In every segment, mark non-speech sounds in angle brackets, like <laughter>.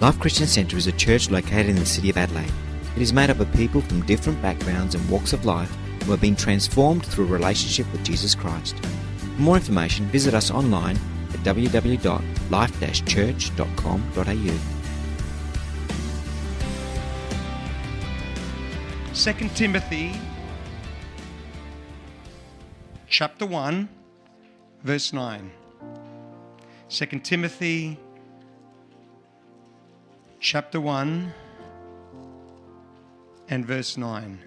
Life Christian Centre is a church located in the city of Adelaide. It is made up of people from different backgrounds and walks of life who have been transformed through a relationship with Jesus Christ. For more information, visit us online at www.life-church.com.au. 2 Timothy chapter 1 verse 9 2 Timothy chapter 1 and verse 9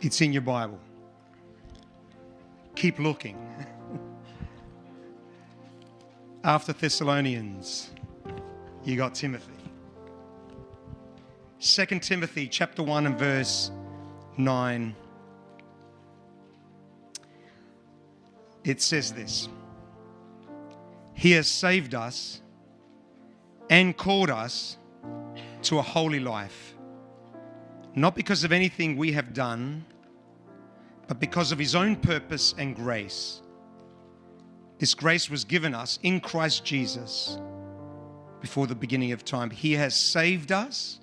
It's in your Bible. Keep looking. <laughs> After Thessalonians, you got Timothy. 2 Timothy chapter 1 and verse 9. It says this He has saved us and called us to a holy life, not because of anything we have done, but because of His own purpose and grace. This grace was given us in Christ Jesus before the beginning of time. He has saved us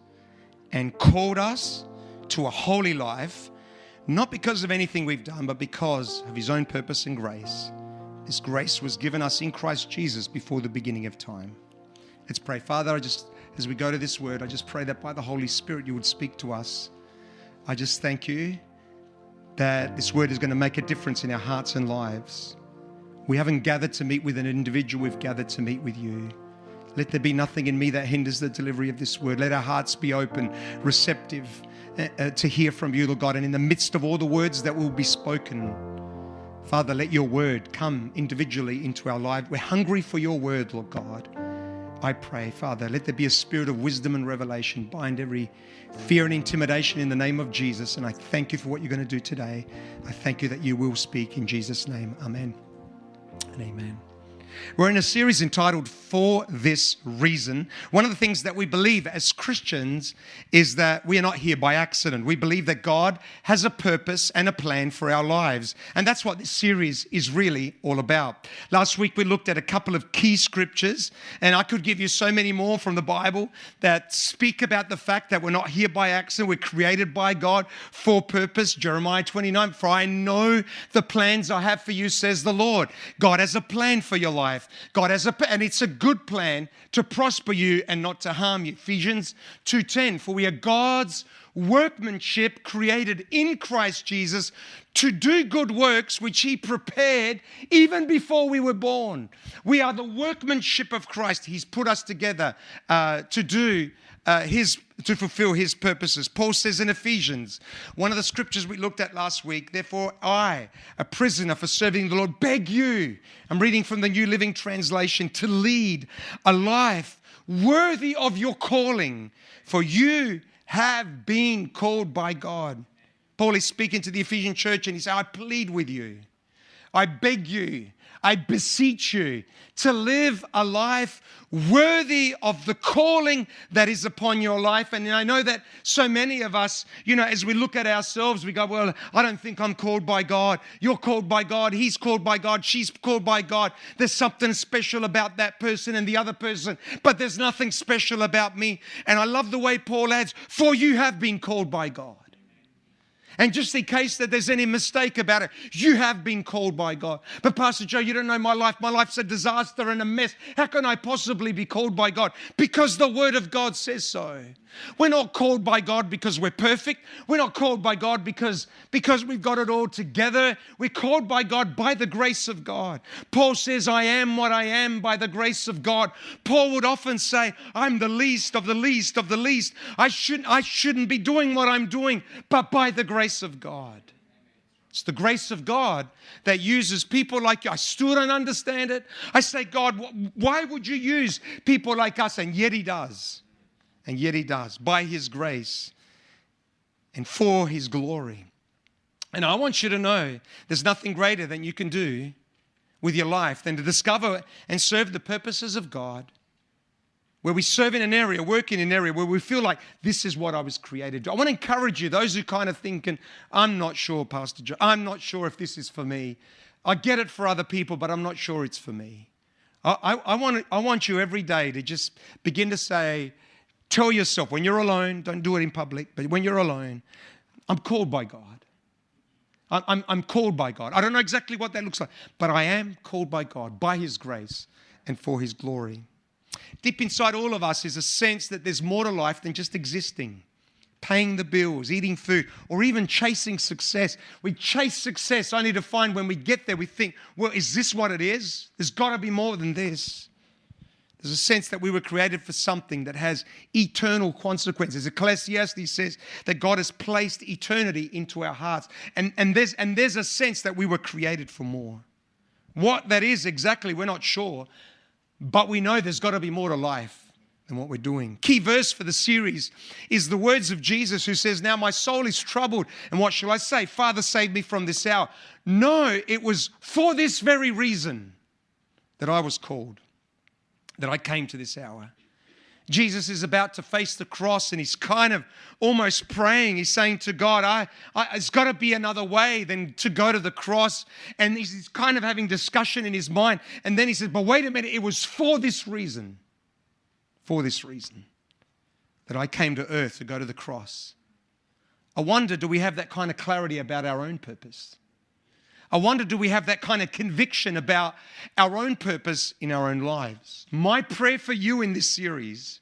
and called us to a holy life, not because of anything we've done, but because of His own purpose and grace. This grace was given us in Christ Jesus before the beginning of time. Let's pray. Father, I just, as we go to this word, I just pray that by the Holy Spirit you would speak to us. I just thank you that this word is going to make a difference in our hearts and lives. We haven't gathered to meet with an individual, we've gathered to meet with you. Let there be nothing in me that hinders the delivery of this word. Let our hearts be open, receptive uh, uh, to hear from you, Lord God. And in the midst of all the words that will be spoken, Father, let your word come individually into our life. We're hungry for your word, Lord God. I pray, Father, let there be a spirit of wisdom and revelation. Bind every fear and intimidation in the name of Jesus. And I thank you for what you're going to do today. I thank you that you will speak in Jesus' name. Amen and amen. We're in a series entitled For This Reason. One of the things that we believe as Christians is that we are not here by accident. We believe that God has a purpose and a plan for our lives. And that's what this series is really all about. Last week we looked at a couple of key scriptures, and I could give you so many more from the Bible that speak about the fact that we're not here by accident. We're created by God for purpose. Jeremiah 29 For I know the plans I have for you, says the Lord. God has a plan for your life life. God has a and it's a good plan to prosper you and not to harm you. Ephesians 2:10 for we are God's workmanship created in Christ Jesus to do good works which he prepared even before we were born. We are the workmanship of Christ. He's put us together uh, to do uh, his to fulfill his purposes. Paul says in Ephesians, one of the scriptures we looked at last week, therefore I, a prisoner for serving the Lord, beg you, I'm reading from the New Living Translation, to lead a life worthy of your calling, for you have been called by God. Paul is speaking to the Ephesian church and he says, I plead with you, I beg you, I beseech you to live a life worthy of the calling that is upon your life. And I know that so many of us, you know, as we look at ourselves, we go, Well, I don't think I'm called by God. You're called by God. He's called by God. She's called by God. There's something special about that person and the other person, but there's nothing special about me. And I love the way Paul adds, For you have been called by God. And just in case that there's any mistake about it, you have been called by God. But Pastor Joe, you don't know my life. My life's a disaster and a mess. How can I possibly be called by God? Because the Word of God says so. We're not called by God because we're perfect. We're not called by God because, because we've got it all together. We're called by God by the grace of God. Paul says, I am what I am by the grace of God. Paul would often say, I'm the least of the least of the least. I shouldn't, I shouldn't be doing what I'm doing, but by the grace of God. It's the grace of God that uses people like you. I still don't understand it. I say, God, why would you use people like us? And yet He does. And yet He does by His grace and for His glory. And I want you to know there's nothing greater than you can do with your life than to discover and serve the purposes of God where we serve in an area, work in an area where we feel like this is what I was created to. I want to encourage you, those who kind of thinking, I'm not sure, Pastor Joe, I'm not sure if this is for me. I get it for other people, but I'm not sure it's for me. I, I, I want, I want you every day to just begin to say, tell yourself when you're alone, don't do it in public, but when you're alone, I'm called by God. I'm, I'm, I'm called by God. I don't know exactly what that looks like, but I am called by God, by His grace and for His glory. Deep inside all of us is a sense that there's more to life than just existing, paying the bills, eating food, or even chasing success. We chase success only to find when we get there, we think, well, is this what it is? There's got to be more than this. There's a sense that we were created for something that has eternal consequences. Ecclesiastes says that God has placed eternity into our hearts. And, and, there's, and there's a sense that we were created for more. What that is exactly, we're not sure. But we know there's got to be more to life than what we're doing. Key verse for the series is the words of Jesus who says, Now my soul is troubled. And what shall I say? Father, save me from this hour. No, it was for this very reason that I was called, that I came to this hour. Jesus is about to face the cross and he's kind of almost praying. He's saying to God, I, I, It's got to be another way than to go to the cross. And he's, he's kind of having discussion in his mind. And then he says, But wait a minute, it was for this reason, for this reason that I came to earth to go to the cross. I wonder, do we have that kind of clarity about our own purpose? I wonder, do we have that kind of conviction about our own purpose in our own lives? My prayer for you in this series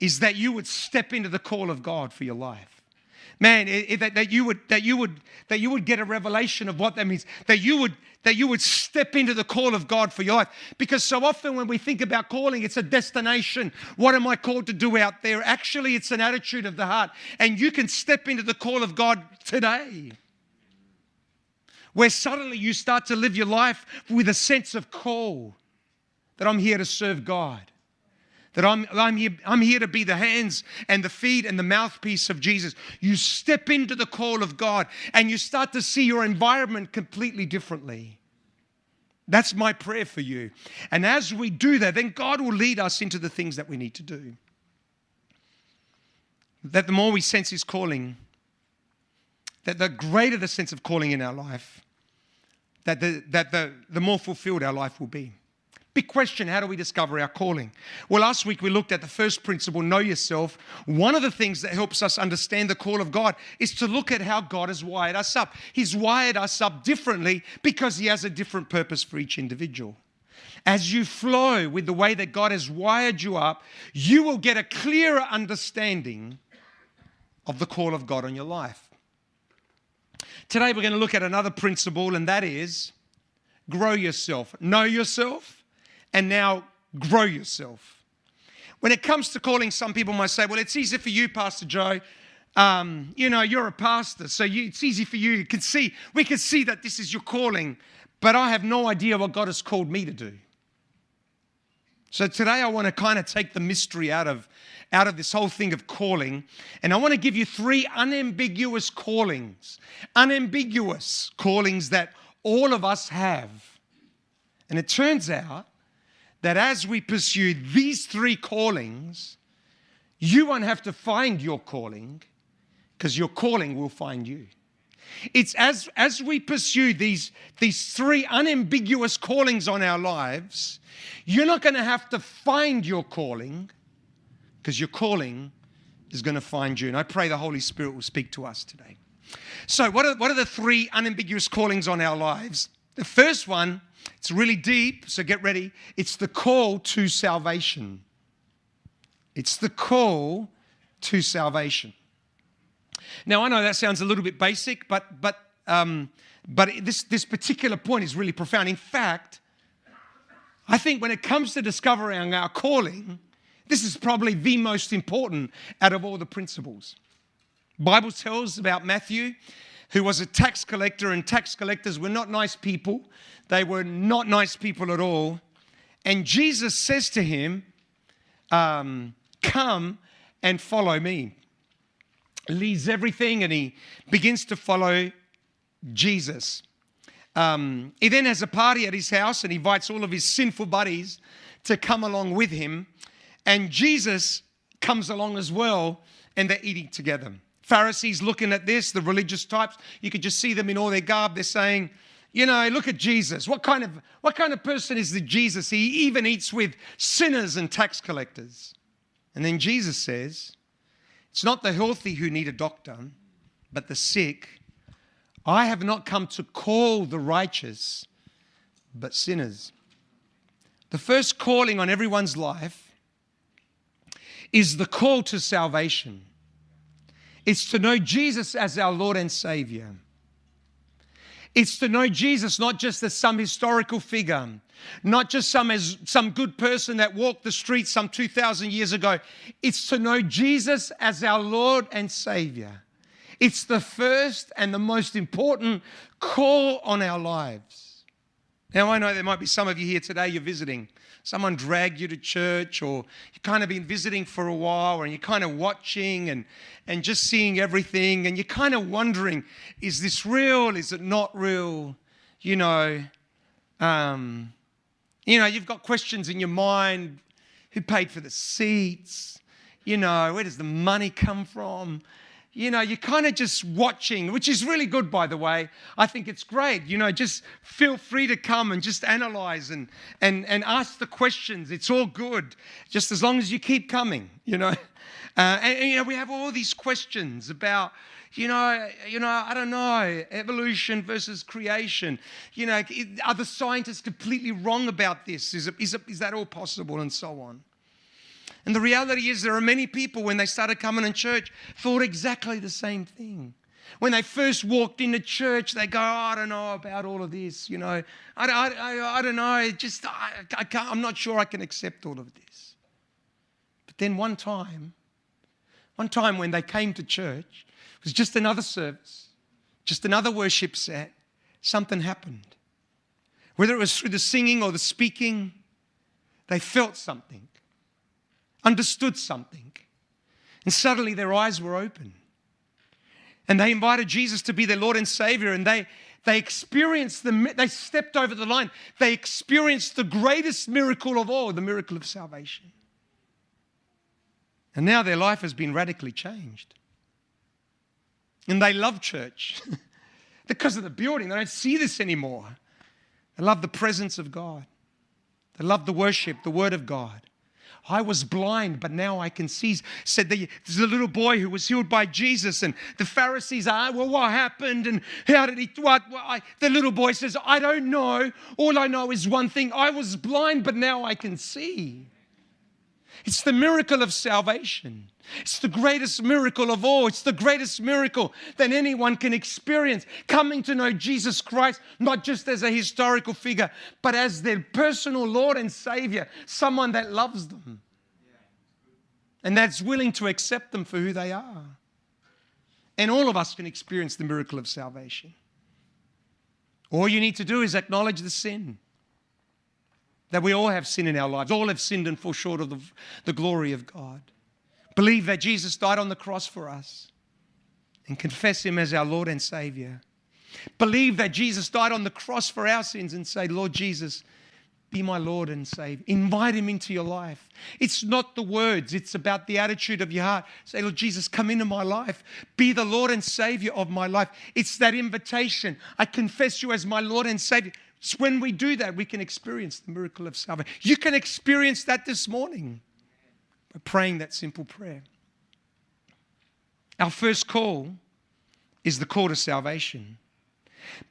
is that you would step into the call of God for your life. Man, it, it, that, that, you would that you would that you would get a revelation of what that means. That you would that you would step into the call of God for your life. Because so often when we think about calling, it's a destination. What am I called to do out there? Actually, it's an attitude of the heart. And you can step into the call of God today where suddenly you start to live your life with a sense of call that I'm here to serve God. That I'm, I'm, here, I'm here to be the hands and the feet and the mouthpiece of Jesus. You step into the call of God and you start to see your environment completely differently. That's my prayer for you. And as we do that, then God will lead us into the things that we need to do. That the more we sense His calling, that the greater the sense of calling in our life, that the, that the, the more fulfilled our life will be. Big question how do we discover our calling? Well, last week we looked at the first principle know yourself. One of the things that helps us understand the call of God is to look at how God has wired us up. He's wired us up differently because He has a different purpose for each individual. As you flow with the way that God has wired you up, you will get a clearer understanding of the call of God on your life. Today, we're going to look at another principle, and that is grow yourself. Know yourself, and now grow yourself. When it comes to calling, some people might say, Well, it's easy for you, Pastor Joe. Um, you know, you're a pastor, so you, it's easy for you. You can see, we can see that this is your calling, but I have no idea what God has called me to do. So today I want to kind of take the mystery out of out of this whole thing of calling. And I want to give you three unambiguous callings, unambiguous callings that all of us have. And it turns out that as we pursue these three callings, you won't have to find your calling because your calling will find you. It's as, as we pursue these, these three unambiguous callings on our lives, you're not going to have to find your calling because your calling is going to find you. And I pray the Holy Spirit will speak to us today. So, what are, what are the three unambiguous callings on our lives? The first one, it's really deep, so get ready. It's the call to salvation. It's the call to salvation. Now, I know that sounds a little bit basic, but, but, um, but this, this particular point is really profound. In fact, I think when it comes to discovering our calling, this is probably the most important out of all the principles. Bible tells about Matthew, who was a tax collector, and tax collectors were not nice people. They were not nice people at all. And Jesus says to him, um, Come and follow me. Leaves everything and he begins to follow Jesus. Um, he then has a party at his house and invites all of his sinful buddies to come along with him. And Jesus comes along as well, and they're eating together. Pharisees looking at this, the religious types, you could just see them in all their garb. They're saying, you know, look at Jesus. What kind of what kind of person is the Jesus? He even eats with sinners and tax collectors. And then Jesus says, it's not the healthy who need a doctor, but the sick. I have not come to call the righteous, but sinners. The first calling on everyone's life is the call to salvation. It's to know Jesus as our Lord and Savior. It's to know Jesus not just as some historical figure, not just some as some good person that walked the streets some 2000 years ago. It's to know Jesus as our Lord and Savior. It's the first and the most important call on our lives. Now, I know there might be some of you here today, you're visiting. Someone dragged you to church, or you've kind of been visiting for a while, and you're kind of watching and, and just seeing everything, and you're kind of wondering is this real? Is it not real? You know, um, you know, you've got questions in your mind who paid for the seats? You know, where does the money come from? You know, you're kind of just watching, which is really good, by the way. I think it's great. You know, just feel free to come and just analyze and, and, and ask the questions. It's all good, just as long as you keep coming, you know. <laughs> Uh, and, and, you know, we have all these questions about, you know, you know, I don't know, evolution versus creation. You know, are the scientists completely wrong about this? Is, it, is, it, is that all possible? And so on. And the reality is, there are many people when they started coming in church thought exactly the same thing. When they first walked into church, they go, oh, I don't know about all of this, you know. I, I, I, I don't know, just, I, I can't, I'm not sure I can accept all of this. But then one time, one time when they came to church, it was just another service, just another worship set, something happened. Whether it was through the singing or the speaking, they felt something understood something. And suddenly their eyes were open. And they invited Jesus to be their Lord and Savior. And they, they experienced the, they stepped over the line. They experienced the greatest miracle of all, the miracle of salvation. And now their life has been radically changed. And they love church <laughs> because of the building. They don't see this anymore. They love the presence of God. They love the worship, the Word of God. I was blind, but now I can see. Said the, little boy who was healed by Jesus, and the Pharisees are, well, what happened? And how did he, what? what I, the little boy says, I don't know. All I know is one thing I was blind, but now I can see. It's the miracle of salvation. It's the greatest miracle of all. It's the greatest miracle that anyone can experience. Coming to know Jesus Christ, not just as a historical figure, but as their personal Lord and Savior, someone that loves them and that's willing to accept them for who they are. And all of us can experience the miracle of salvation. All you need to do is acknowledge the sin. That we all have sin in our lives. All have sinned and fall short of the, the glory of God. Believe that Jesus died on the cross for us and confess Him as our Lord and Savior. Believe that Jesus died on the cross for our sins and say, Lord Jesus, be my Lord and Savior. Invite Him into your life. It's not the words, it's about the attitude of your heart. Say, Lord Jesus, come into my life. Be the Lord and Savior of my life. It's that invitation. I confess you as my Lord and Savior. It's when we do that, we can experience the miracle of salvation. You can experience that this morning by praying that simple prayer. Our first call is the call to salvation.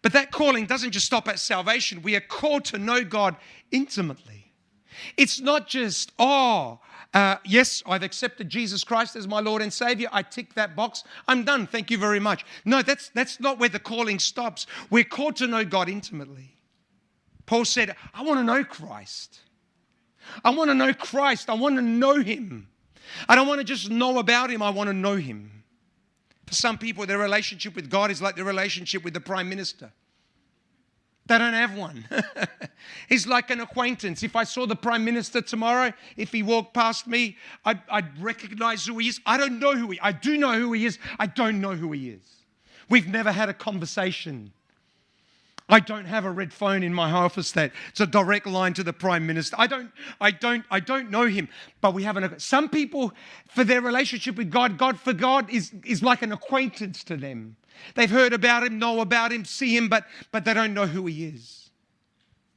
But that calling doesn't just stop at salvation. We are called to know God intimately. It's not just, oh, uh, yes, I've accepted Jesus Christ as my Lord and Savior. I tick that box. I'm done. Thank you very much. No, that's, that's not where the calling stops. We're called to know God intimately. Paul said, I want to know Christ. I want to know Christ. I want to know Him. I don't want to just know about Him, I want to know Him. For some people, their relationship with God is like their relationship with the Prime Minister. They don't have one. <laughs> He's like an acquaintance. If I saw the Prime Minister tomorrow, if he walked past me, I'd, I'd recognize who he is. I don't know who he I do know who he is. I don't know who he is. We've never had a conversation. I don't have a red phone in my office that it's a direct line to the prime minister. I don't, I don't, I don't know him. But we have an some people for their relationship with God, God for God is, is like an acquaintance to them. They've heard about him, know about him, see him, but but they don't know who he is.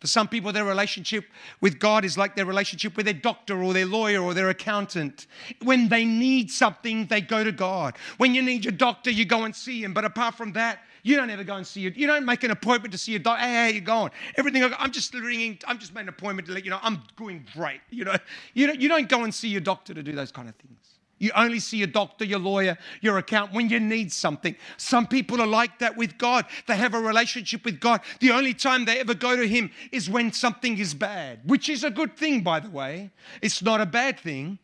For some people, their relationship with God is like their relationship with their doctor or their lawyer or their accountant. When they need something, they go to God. When you need your doctor, you go and see him. But apart from that, you don't ever go and see it. You don't make an appointment to see your doctor. Hey, how you going? Everything. I'm just ringing. I'm just making an appointment to let you know I'm doing great. You know, you don't, you don't go and see your doctor to do those kind of things. You only see your doctor, your lawyer, your accountant when you need something. Some people are like that with God. They have a relationship with God. The only time they ever go to Him is when something is bad, which is a good thing, by the way. It's not a bad thing.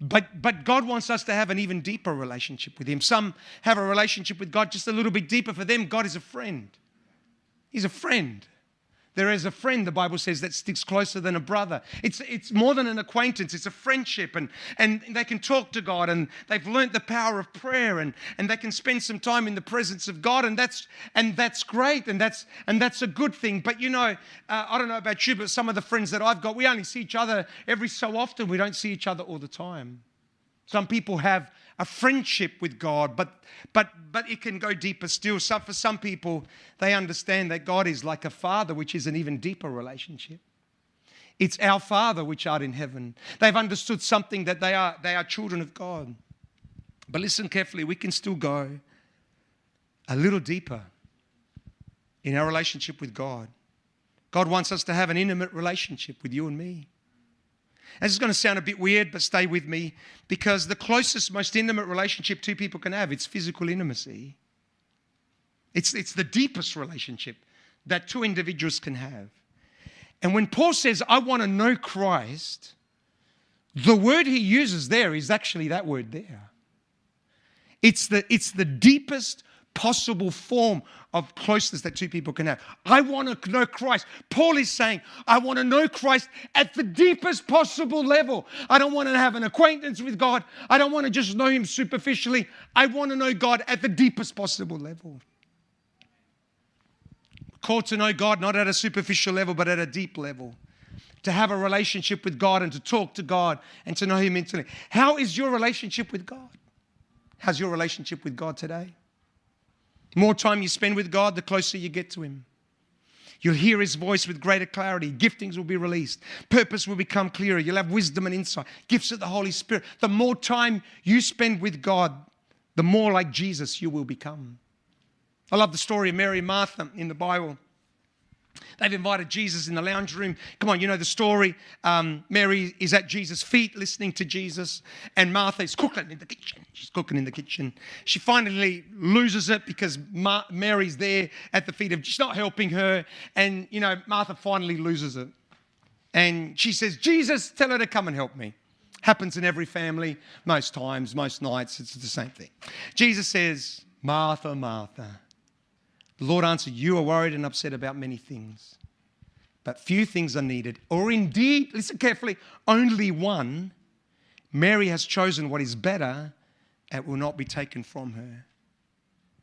But, but God wants us to have an even deeper relationship with Him. Some have a relationship with God just a little bit deeper. For them, God is a friend. He's a friend. There is a friend, the Bible says, that sticks closer than a brother. It's, it's more than an acquaintance, it's a friendship. And, and they can talk to God and they've learnt the power of prayer and, and they can spend some time in the presence of God. And that's, and that's great and that's, and that's a good thing. But you know, uh, I don't know about you, but some of the friends that I've got, we only see each other every so often. We don't see each other all the time. Some people have a friendship with God, but, but, but it can go deeper still. So for some people, they understand that God is like a father, which is an even deeper relationship. It's our Father which art in heaven. They've understood something that they are, they are children of God. But listen carefully, we can still go a little deeper in our relationship with God. God wants us to have an intimate relationship with you and me. This is going to sound a bit weird, but stay with me because the closest, most intimate relationship two people can have, it's physical intimacy. It's, it's the deepest relationship that two individuals can have. And when Paul says, I want to know Christ, the word he uses there is actually that word there. It's the, it's the deepest, possible form of closeness that two people can have. I want to know Christ. Paul is saying, I want to know Christ at the deepest possible level. I don't want to have an acquaintance with God. I don't want to just know Him superficially. I want to know God at the deepest possible level. Called to know God not at a superficial level, but at a deep level. To have a relationship with God and to talk to God and to know Him intimately. How is your relationship with God? How's your relationship with God today? More time you spend with God, the closer you get to Him. You'll hear His voice with greater clarity. Giftings will be released. Purpose will become clearer. You'll have wisdom and insight. Gifts of the Holy Spirit. The more time you spend with God, the more like Jesus you will become. I love the story of Mary and Martha in the Bible. They've invited Jesus in the lounge room. Come on, you know the story. Um, Mary is at Jesus' feet listening to Jesus, and Martha is cooking in the kitchen. She's cooking in the kitchen. She finally loses it because Ma- Mary's there at the feet of, she's not helping her. And, you know, Martha finally loses it. And she says, Jesus, tell her to come and help me. Happens in every family, most times, most nights, it's the same thing. Jesus says, Martha, Martha. The Lord answered, You are worried and upset about many things, but few things are needed. Or indeed, listen carefully, only one. Mary has chosen what is better and will not be taken from her.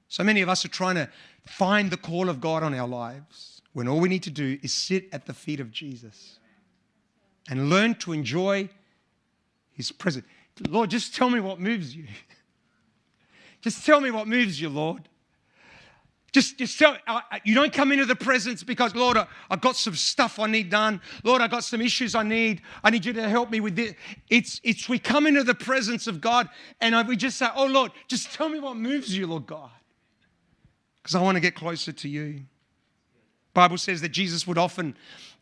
So many of us are trying to find the call of God on our lives when all we need to do is sit at the feet of Jesus and learn to enjoy his presence. Lord, just tell me what moves you. <laughs> just tell me what moves you, Lord. Just, just tell, uh, you don't come into the presence because, Lord, I, have got some stuff I need done. Lord, I've got some issues I need. I need you to help me with this. It's, it's we come into the presence of God and we just say, Oh, Lord, just tell me what moves you, Lord God. Because I want to get closer to you. Bible says that Jesus would often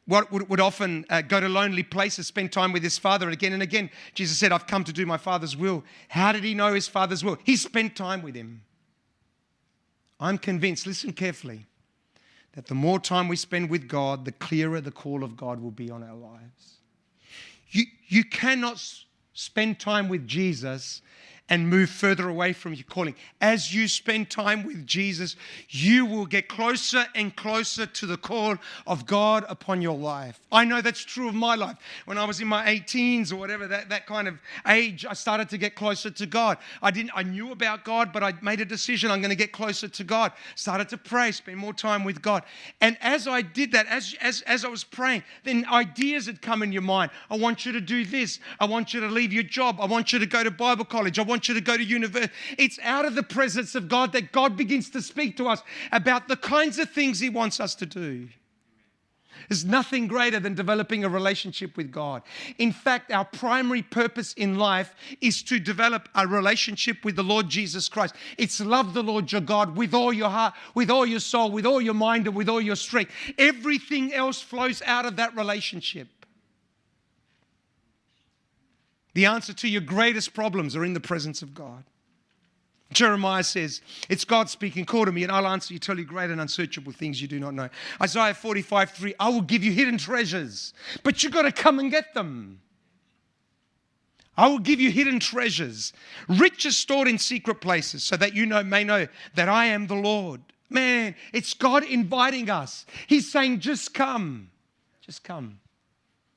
what would, would often uh, go to lonely places, spend time with his father. And again and again, Jesus said, I've come to do my father's will. How did he know his father's will? He spent time with him. I'm convinced, listen carefully, that the more time we spend with God, the clearer the call of God will be on our lives. You, you cannot spend time with Jesus and move further away from your calling. As you spend time with Jesus, you will get closer and closer to the call of God upon your life. I know that's true of my life. When I was in my 18s or whatever, that, that kind of age, I started to get closer to God. I didn't I knew about God, but I made a decision I'm going to get closer to God. Started to pray, spend more time with God. And as I did that, as, as, as I was praying, then ideas had come in your mind. I want you to do this. I want you to leave your job. I want you to go to Bible college. I want you to go to university. It's out of the presence of God that God begins to speak to us about the kinds of things He wants us to do. There's nothing greater than developing a relationship with God. In fact, our primary purpose in life is to develop a relationship with the Lord Jesus Christ. It's love the Lord your God with all your heart, with all your soul, with all your mind, and with all your strength. Everything else flows out of that relationship. The answer to your greatest problems are in the presence of God. Jeremiah says, It's God speaking, call to me, and I'll answer you, tell you great and unsearchable things you do not know. Isaiah 45, 3, I will give you hidden treasures, but you've got to come and get them. I will give you hidden treasures, riches stored in secret places, so that you know, may know that I am the Lord. Man, it's God inviting us. He's saying, just come. Just come.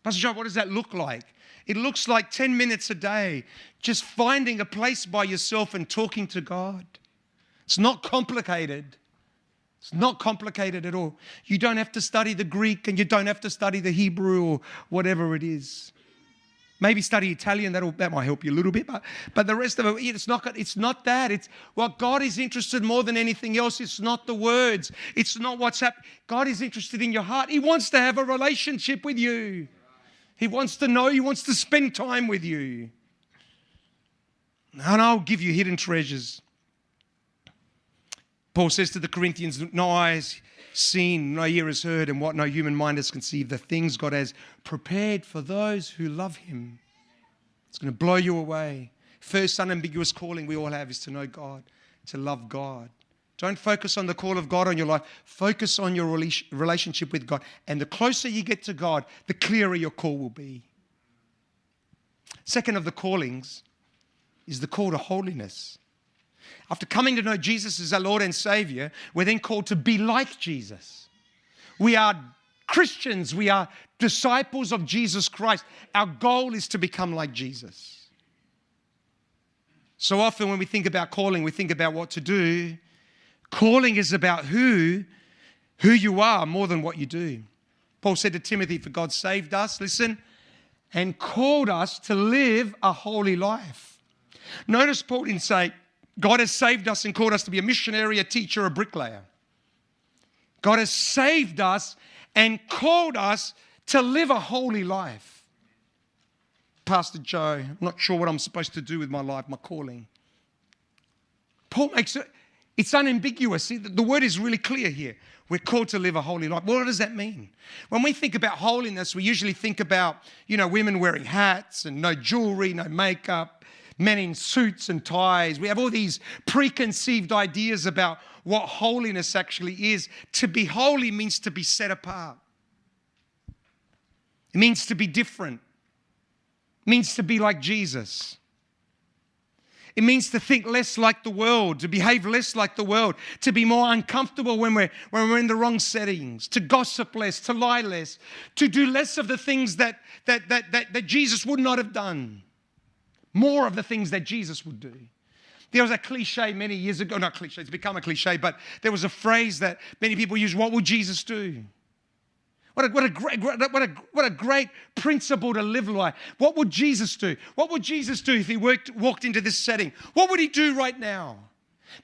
Pastor John, what does that look like? It looks like 10 minutes a day just finding a place by yourself and talking to God. It's not complicated. It's not complicated at all. You don't have to study the Greek and you don't have to study the Hebrew or whatever it is. Maybe study Italian, that'll, that might help you a little bit, but, but the rest of it, it's not, it's not that. It's what God is interested more than anything else. It's not the words, it's not what's happening. God is interested in your heart. He wants to have a relationship with you. He wants to know, He wants to spend time with you. And I'll give you hidden treasures. Paul says to the Corinthians, No eyes seen, no ear has heard, and what no human mind has conceived, the things God has prepared for those who love Him. It's going to blow you away. First unambiguous calling we all have is to know God, to love God. Don't focus on the call of God on your life. Focus on your relationship with God. And the closer you get to God, the clearer your call will be. Second of the callings is the call to holiness. After coming to know Jesus as our Lord and Savior, we're then called to be like Jesus. We are Christians, we are disciples of Jesus Christ. Our goal is to become like Jesus. So often, when we think about calling, we think about what to do. Calling is about who, who you are more than what you do. Paul said to Timothy, For God saved us, listen, and called us to live a holy life. Notice Paul didn't say, God has saved us and called us to be a missionary, a teacher, a bricklayer. God has saved us and called us to live a holy life. Pastor Joe, I'm not sure what I'm supposed to do with my life, my calling. Paul makes it, it's unambiguous. See, the word is really clear here. We're called to live a holy life. What does that mean? When we think about holiness, we usually think about, you know, women wearing hats and no jewelry, no makeup, men in suits and ties. We have all these preconceived ideas about what holiness actually is. To be holy means to be set apart. It means to be different. It means to be like Jesus. It means to think less like the world, to behave less like the world, to be more uncomfortable when we're, when we're in the wrong settings, to gossip less, to lie less, to do less of the things that, that, that, that, that Jesus would not have done, more of the things that Jesus would do. There was a cliche many years ago, not cliche, it's become a cliche, but there was a phrase that many people use what would Jesus do? What a, what, a great, what, a, what a great principle to live life. What would Jesus do? What would Jesus do if he worked, walked into this setting? What would he do right now?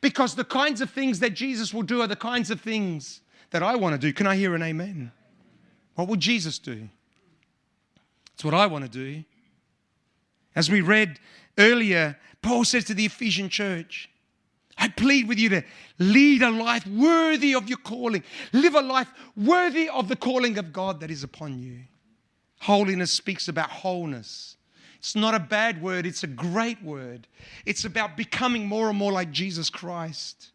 Because the kinds of things that Jesus will do are the kinds of things that I want to do. Can I hear an amen? What would Jesus do? It's what I want to do. As we read earlier, Paul says to the Ephesian church, I plead with you to lead a life worthy of your calling. Live a life worthy of the calling of God that is upon you. Holiness speaks about wholeness. It's not a bad word, it's a great word. It's about becoming more and more like Jesus Christ.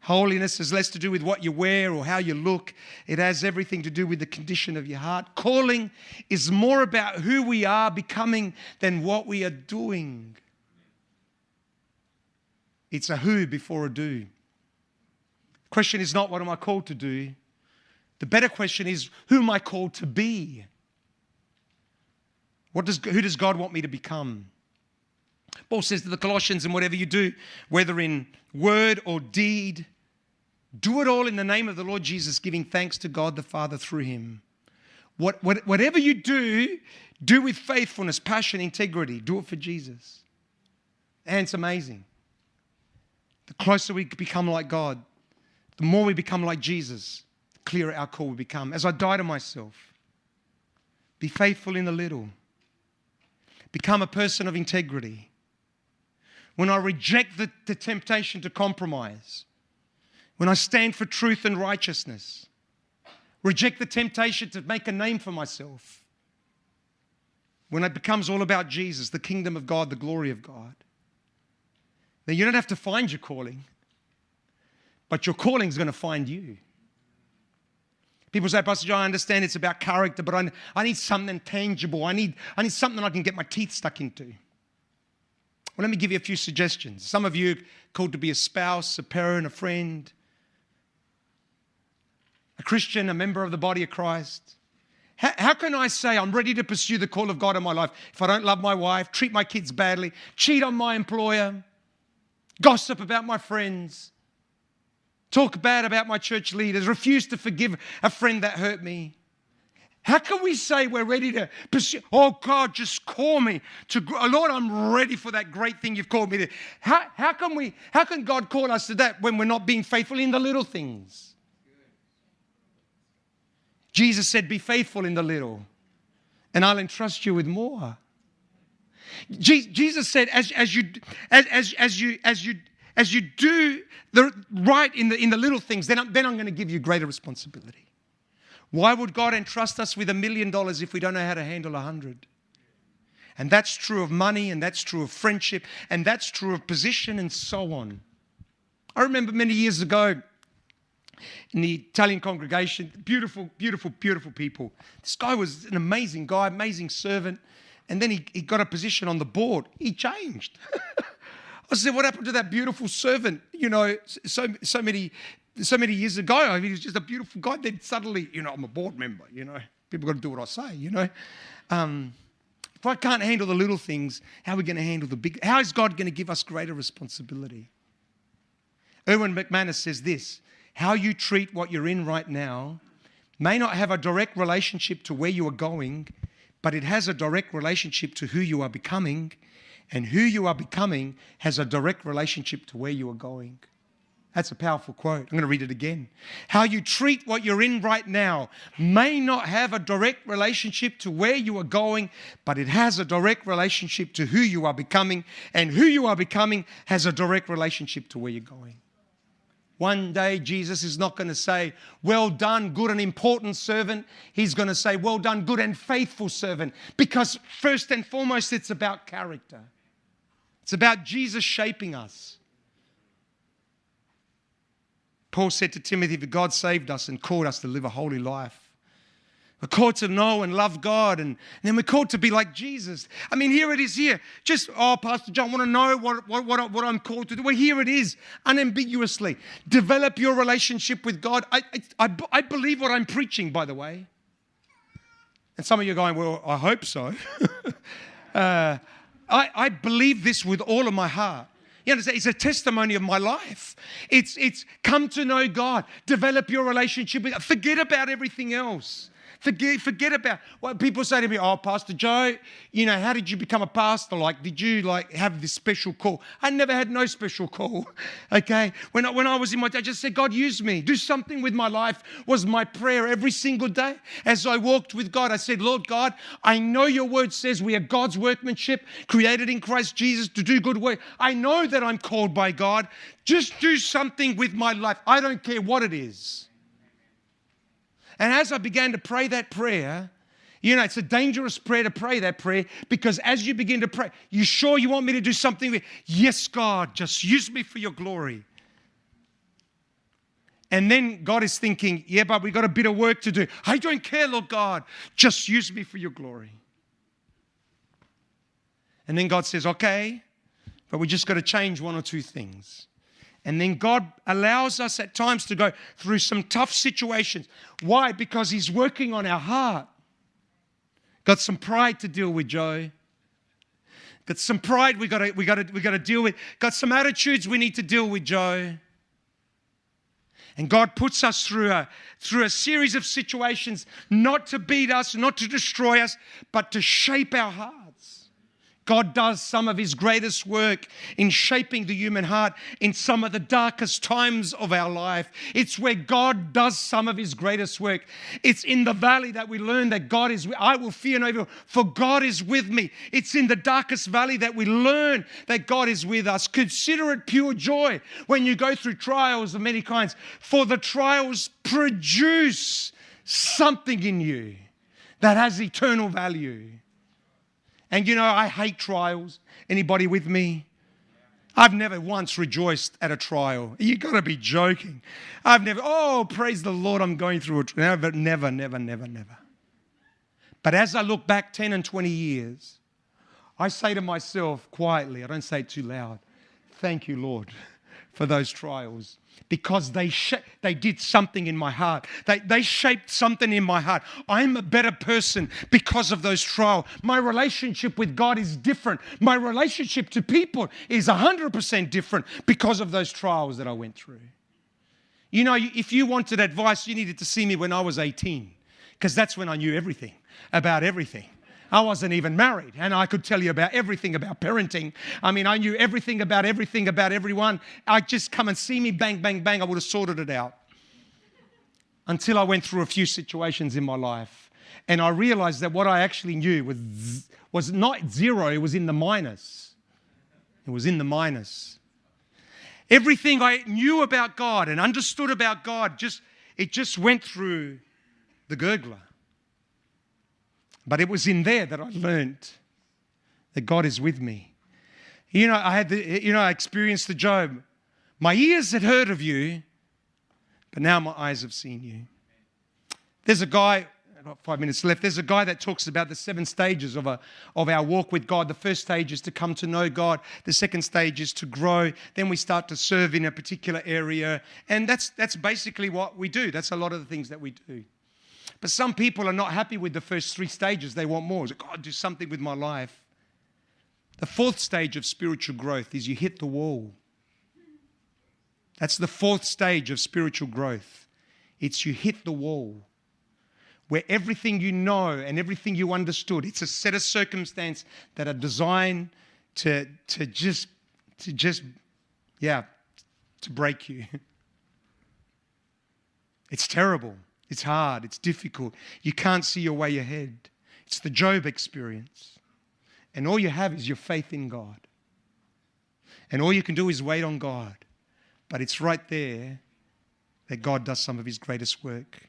Holiness has less to do with what you wear or how you look. It has everything to do with the condition of your heart. Calling is more about who we are becoming than what we are doing. It's a who before a do. The question is not what am I called to do? The better question is who am I called to be? What does, who does God want me to become? Paul says to the Colossians, and whatever you do, whether in word or deed, do it all in the name of the Lord Jesus, giving thanks to God the Father through him. What, what, whatever you do, do with faithfulness, passion, integrity. Do it for Jesus. And it's amazing. The closer we become like God, the more we become like Jesus, the clearer our call will become. As I die to myself, be faithful in the little, become a person of integrity. When I reject the, the temptation to compromise, when I stand for truth and righteousness, reject the temptation to make a name for myself, when it becomes all about Jesus, the kingdom of God, the glory of God, then you don't have to find your calling, but your calling is going to find you. People say, Pastor I understand it's about character, but I, I need something tangible. I need, I need something I can get my teeth stuck into. Well, let me give you a few suggestions. Some of you called to be a spouse, a parent, a friend, a Christian, a member of the body of Christ. How, how, can I say I'm ready to pursue the call of God in my life if I don't love my wife, treat my kids badly, cheat on my employer, gossip about my friends, talk bad about my church leaders, refuse to forgive a friend that hurt me? How can we say we're ready to pursue? Oh, God, just call me to, oh, Lord, I'm ready for that great thing you've called me to. How, how, can we, how can God call us to that when we're not being faithful in the little things? Jesus said, Be faithful in the little, and I'll entrust you with more. Jesus said, as, as, you, as, as, as, you, as, you, as you do the right in the, in the little things, then I'm, then I'm going to give you greater responsibility. Why would God entrust us with a million dollars if we don't know how to handle a hundred? And that's true of money, and that's true of friendship, and that's true of position, and so on. I remember many years ago, in the Italian congregation. Beautiful, beautiful, beautiful people. This guy was an amazing guy, amazing servant. And then he, he got a position on the board. He changed. <laughs> I said, What happened to that beautiful servant? You know, so, so many so many years ago, I mean, he was just a beautiful guy. Then suddenly, you know, I'm a board member, you know. People got to do what I say, you know. Um, if I can't handle the little things, how are we going to handle the big? How is God going to give us greater responsibility? Erwin McManus says this how you treat what you're in right now may not have a direct relationship to where you are going, but it has a direct relationship to who you are becoming, and who you are becoming has a direct relationship to where you are going. That's a powerful quote. I'm going to read it again. How you treat what you're in right now may not have a direct relationship to where you are going, but it has a direct relationship to who you are becoming, and who you are becoming has a direct relationship to where you're going. One day, Jesus is not going to say, Well done, good and important servant. He's going to say, Well done, good and faithful servant. Because first and foremost, it's about character, it's about Jesus shaping us. Paul said to Timothy that God saved us and called us to live a holy life. We're called to know and love God, and, and, then we're called to be like Jesus. I mean, here it is here. Just, oh, Pastor John, I want to know what, what, what, what I'm called to do. Well, here it is, unambiguously. Develop your relationship with God. I, I, I believe what I'm preaching, by the way. And some of you are going, well, I hope so. <laughs> uh, I, I believe this with all of my heart. You understand? It's a testimony of my life. It's, it's come to know God, develop your relationship with God, forget about everything else. Forget, forget about what people say to me, oh, Pastor Joe, you know, how did you become a pastor? Like, did you like have this special call? I never had no special call. <laughs> Okay. When I, when I was in my I just said, God, use me. Do something with my life was my prayer every single day. As I walked with God, I said, Lord God, I know your word says we are God's workmanship, created in Christ Jesus to do good work. I know that I'm called by God. Just do something with my life. I don't care what it is. And as I began to pray that prayer, you know, it's a dangerous prayer to pray that prayer because as you begin to pray, you sure you want me to do something? With, yes, God, just use me for your glory. And then God is thinking, yeah, but we got a bit of work to do. I don't care, Lord God, just use me for your glory. And then God says, okay, but we just got to change one or two things. And then God allows us at times to go through some tough situations. Why? Because He's working on our heart. Got some pride to deal with, Joe. Got some pride we gotta, we gotta, we got to deal with. Got some attitudes we need to deal with, Joe. And God puts us through a, through a series of situations, not to beat us, not to destroy us, but to shape our heart. God does some of His greatest work in shaping the human heart in some of the darkest times of our life. It's where God does some of His greatest work. It's in the valley that we learn that God is, I will fear no evil, for God is with me. It's in the darkest valley that we learn that God is with us. Consider it pure joy when you go through trials of many kinds, for the trials produce something in you that has eternal value. And you know, I hate trials. Anybody with me? I've never once rejoiced at a trial. You got to be joking. I've never, oh, praise the Lord, I'm going through a trial. Never, never, never, never, never. But as I look back 10 and 20 years, I say to myself quietly, I don't say it too loud, thank you, Lord, <laughs> for those trials because they, sh- they did something in my heart. They, they shaped something in my heart. I'm a better person because of those trials. My relationship with God is different. My relationship to people is 100% different because of those trials that I went through. You know, if you wanted advice, you needed to see me when I was 18 because that's when I knew everything about everything. I wasn't even married, and I could tell you about everything about parenting. I mean, I knew everything about everything about everyone. I'd just come and see me, bang, bang, bang, I would have sorted it out. Until I went through a few situations in my life, and I realized that what I actually knew was, was not zero, it was in the minus. It was in the minus. Everything I knew about God and understood about God, just it just went through the gurgler. But it was in there that I learned that God is with me. You know, I had the, you know, I experienced the Job. My ears had heard of you, but now my eyes have seen you. There's a guy, got five minutes left. There's a guy that talks about the seven stages of, a, of our walk with God. The first stage is to come to know God. The second stage is to grow. Then we start to serve in a particular area. And that's, that's basically what we do. That's a lot of the things that we do. But some people are not happy with the first three stages. They want more. God, do something with my life. The fourth stage of spiritual growth is you hit the wall. That's the fourth stage of spiritual growth. It's you hit the wall where everything you know and everything you understood, it's a set of circumstances that are designed to, to just, to just, yeah, to break you. <laughs> It's terrible. It's hard, it's difficult. You can't see your way ahead. It's the Job experience. And all you have is your faith in God. And all you can do is wait on God. But it's right there that God does some of his greatest work.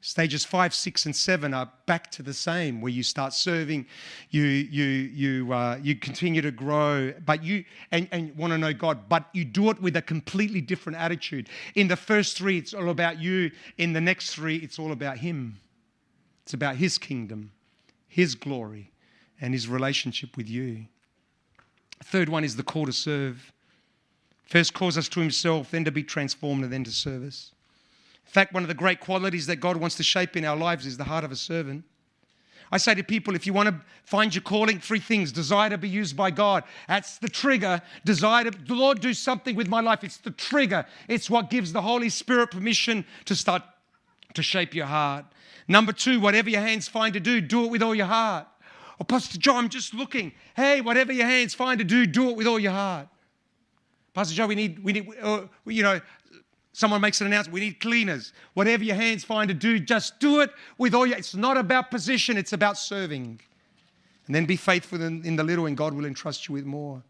Stages five, six, and seven are back to the same, where you start serving, you you you uh, you continue to grow, but you and, and want to know God, but you do it with a completely different attitude. In the first three, it's all about you. In the next three, it's all about Him. It's about His kingdom, His glory, and His relationship with you. Third one is the call to serve. First calls us to Himself, then to be transformed, and then to service. In fact, one of the great qualities that God wants to shape in our lives is the heart of a servant. I say to people, if you want to find your calling, three things desire to be used by God. That's the trigger. Desire to, the Lord, do something with my life. It's the trigger. It's what gives the Holy Spirit permission to start to shape your heart. Number two, whatever your hands find to do, do it with all your heart. Oh, Pastor Joe, I'm just looking. Hey, whatever your hands find to do, do it with all your heart. Pastor Joe, we need, we need, uh, you know, Someone makes an announcement, we need cleaners. Whatever your hands find to do, just do it with all your. It's not about position, it's about serving. And then be faithful in, in the little, and God will entrust you with more.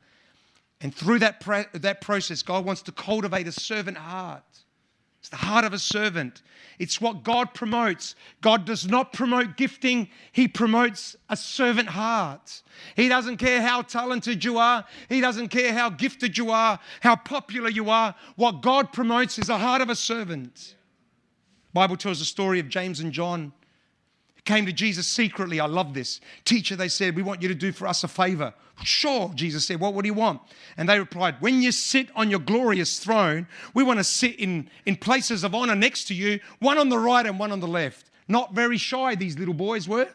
And through that, that process, God wants to cultivate a servant heart. It's the heart of a servant. It's what God promotes. God does not promote gifting, He promotes a servant heart. He doesn't care how talented you are, He doesn't care how gifted you are, how popular you are. What God promotes is a heart of a servant. The Bible tells the story of James and John came to Jesus secretly. I love this. Teacher, they said, we want you to do for us a favor. Sure, Jesus said, What, what do you want? And they replied, When you sit on your glorious throne, we want to sit in, in places of honor next to you, one on the right and one on the left. Not very shy, these little boys were.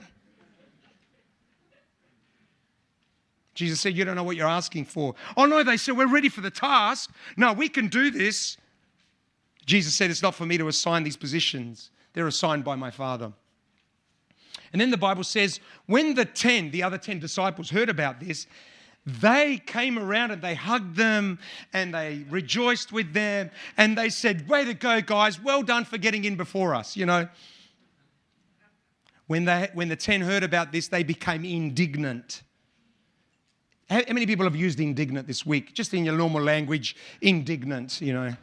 Jesus said, You don't know what you're asking for. Oh, no, they said, We're ready for the task. No, we can do this. Jesus said, It's not for me to assign these positions, they're assigned by my Father. And then the Bible says, when the 10, the other 10 disciples heard about this, they came around and they hugged them and they rejoiced with them and they said, Way to go, guys. Well done for getting in before us, you know. When, they, when the 10 heard about this, they became indignant. How, how many people have used indignant this week? Just in your normal language, indignant, you know.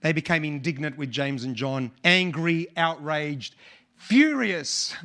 They became indignant with James and John, angry, outraged, furious. <laughs>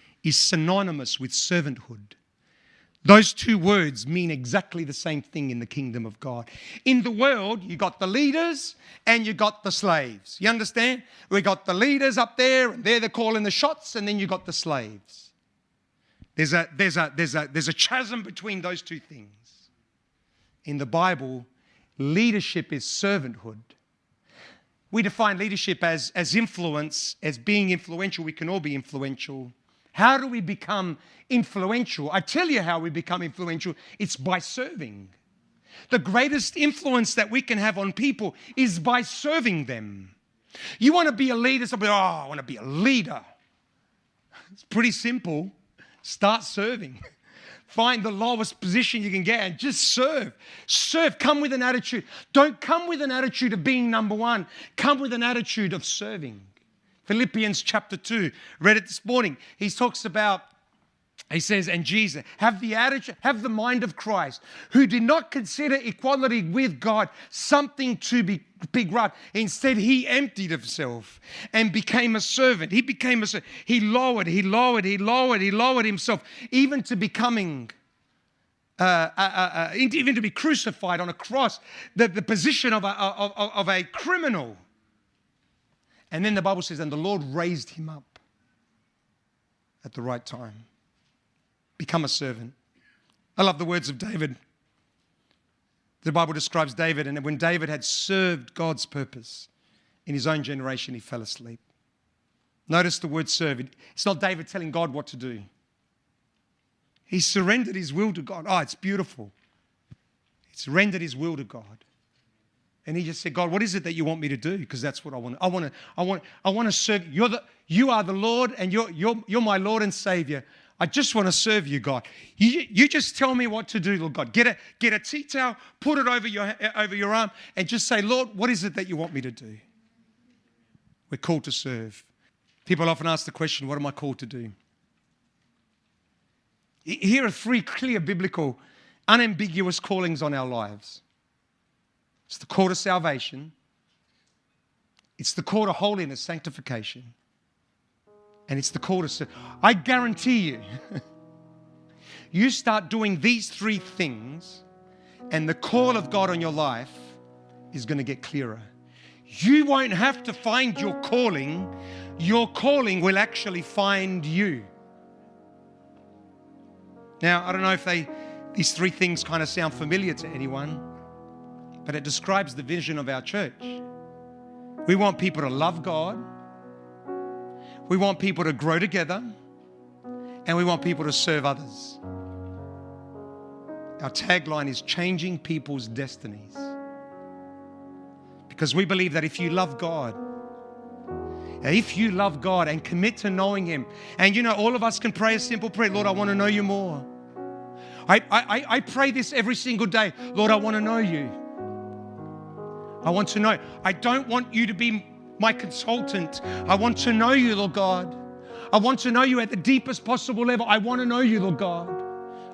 is synonymous with servanthood. Those two words mean exactly the same thing in the kingdom of God. In the world, you got the leaders and you got the slaves. You understand? We got the leaders up there and they're the calling the shots, and then you got the slaves. There's a, there's, a, there's, a, there's a chasm between those two things. In the Bible, leadership is servanthood. We define leadership as, as influence, as being influential. We can all be influential how do we become influential? I tell you how we become influential it's by serving. The greatest influence that we can have on people is by serving them. You want to be a leader, somebody, oh, I want to be a leader. It's pretty simple. Start serving. <laughs> Find the lowest position you can get and just serve. Serve. Come with an attitude. Don't come with an attitude of being number one, come with an attitude of serving. Philippians chapter 2, read it this morning. He talks about he says, and Jesus, have the attitude, have the mind of Christ, who did not consider equality with God something to be, be. Instead, he emptied himself and became a servant. He became a servant. He lowered, he lowered, he lowered, he lowered himself, even to becoming. Uh, uh, uh, uh even to be crucified on a cross, the, the position of a, of, of a criminal. And then the Bible says, and the Lord raised him up at the right time. Become a servant. I love the words of David. The Bible describes David, and when David had served God's purpose in his own generation, he fell asleep. Notice the word serve. It's not David telling God what to do. He surrendered his will to God. Oh, it's beautiful. It's rendered his will to God. And he just said, God, what is it that you want me to do? Because that's what I want. I want to, I want, I want to serve. You're the, you are the Lord, and you're, you're, you're my Lord and Savior. I just want to serve you, God. You, you just tell me what to do, Lord God. Get a, get a tea towel, put it over your, over your arm, and just say, Lord, what is it that you want me to do? We're called to serve. People often ask the question, what am I called to do? Here are three clear biblical, unambiguous callings on our lives. It's the call to salvation, it's the call to holiness, sanctification, and it's the call to. I guarantee you, <laughs> you start doing these three things, and the call of God on your life is going to get clearer. You won't have to find your calling, your calling will actually find you. Now, I don't know if they, these three things kind of sound familiar to anyone but it describes the vision of our church. We want people to love God, we want people to grow together, and we want people to serve others. Our tagline is changing people's destinies. Because we believe that if you love God, if you love God and commit to knowing Him, and you know, all of us can pray a simple prayer Lord, I want to know you more. I, I, I pray this every single day Lord, I want to know you. I want to know. I don't want you to be my consultant. I want to know you, Lord God. I want to know you at the deepest possible level. I want to know you, Lord God.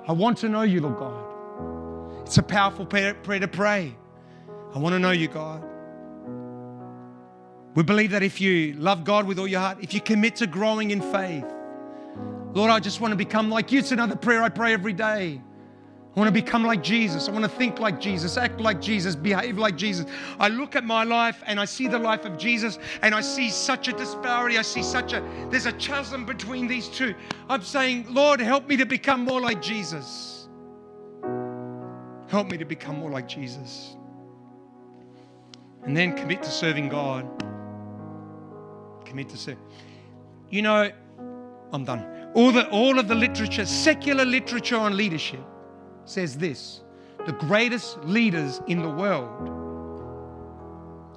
I want to know you, Lord God. It's a powerful prayer, to pray. I want to know you, God. We believe that if you love God with all your heart, if you commit to growing in faith, Lord, I just want to become like you. It's another prayer I pray every day. I want to become like Jesus. I want to think like Jesus, act like Jesus, behave like Jesus. I look at my life and I see the life of Jesus and I see such a disparity. I see such a, there's a chasm between these two. I'm saying, Lord, help me to become more like Jesus. Help me to become more like Jesus. And then commit to serving God commit to serve. You know, I'm done. All, the, all of the literature, secular literature on leadership, says this the greatest leaders in the world,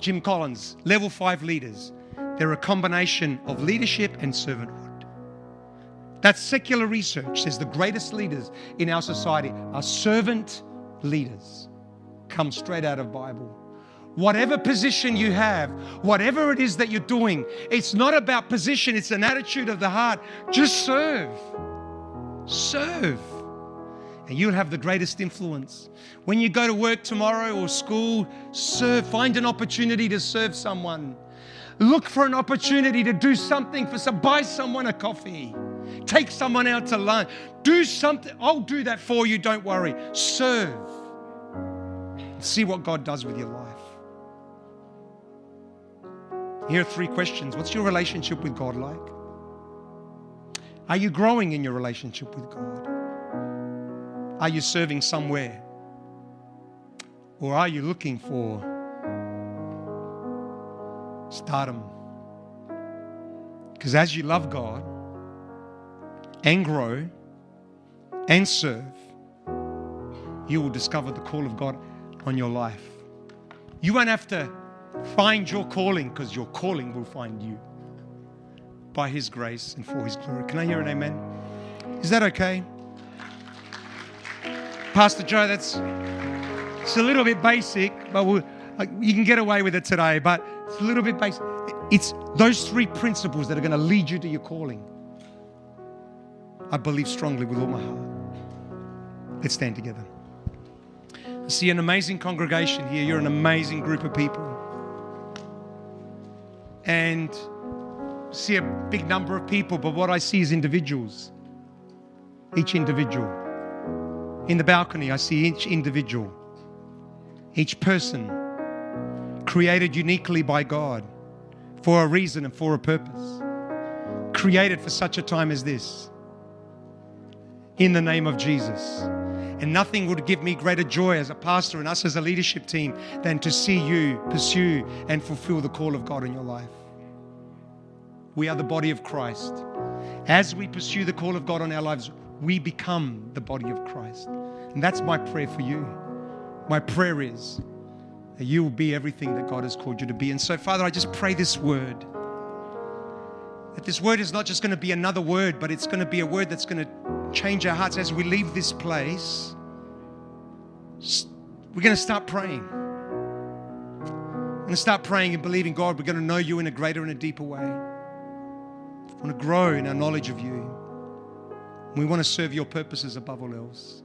Jim Collins, level five leaders, they're a combination of leadership and servanthood. That secular research says the greatest leaders in our society are servant leaders. Come straight out of Bible whatever position you have, whatever it is that you're doing, it's not about position, it's an attitude of the heart. Just serve. Serve. And you'll have the greatest influence. When you go to work tomorrow or school, serve. Find an opportunity to serve someone. Look for an opportunity to do something for some, buy someone a coffee. Take someone out to lunch. Do something. I'll do that for you, don't worry. Serve. See what God does with your life. Here are three questions. What's your relationship with God like? Are you growing in your relationship with God? Are you serving somewhere? Or are you looking for stardom? Because as you love God and grow and serve, you will discover the call of God on your life. You won't have to Find your calling because your calling will find you by His grace and for His glory. Can I hear an amen? Is that okay? Pastor Joe, that's it's a little bit basic, but we'll, uh, you can get away with it today. But it's a little bit basic. It's those three principles that are going to lead you to your calling. I believe strongly with all my heart. Let's stand together. I see an amazing congregation here. You're an amazing group of people and see a big number of people, but what I see is individuals. Each individual. In the balcony, I see each individual, each person created uniquely by God for a reason and for a purpose. Created for such a time as this. In the name of Jesus. And nothing would give me greater joy as a pastor and us as a leadership team than to see you pursue and fulfill the call of God in your life. We are the body of Christ. As we pursue the call of God on our lives, we become the body of Christ. And that's my prayer for you. My prayer is that you will be everything that God has called you to be. And so, Father, I just pray this word. That this word is not just going to be another word, but it's going to be a word that's going to change our hearts as we leave this place. We're going to start praying. We're going to start praying and believing God, we're going to know you in a greater and a deeper way. We want to grow in our knowledge of you. We want to serve your purposes above all else.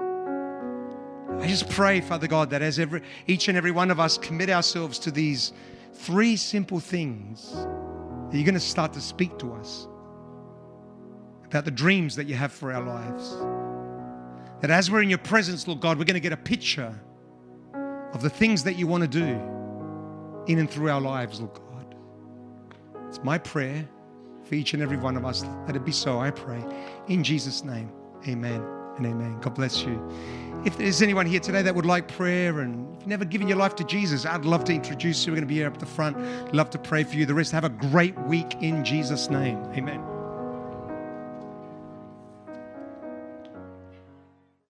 I just pray, Father God, that as every, each and every one of us commit ourselves to these three simple things, that you're going to start to speak to us about the dreams that you have for our lives. That as we're in your presence, Lord God, we're going to get a picture of the things that you want to do in and through our lives, Lord God. It's my prayer for each and every one of us. Let it be so, I pray. In Jesus' name, amen and amen. God bless you. If there's anyone here today that would like prayer and you've never given your life to Jesus, I'd love to introduce you. We're going to be here up the front. Love to pray for you. The rest, have a great week in Jesus' name. Amen.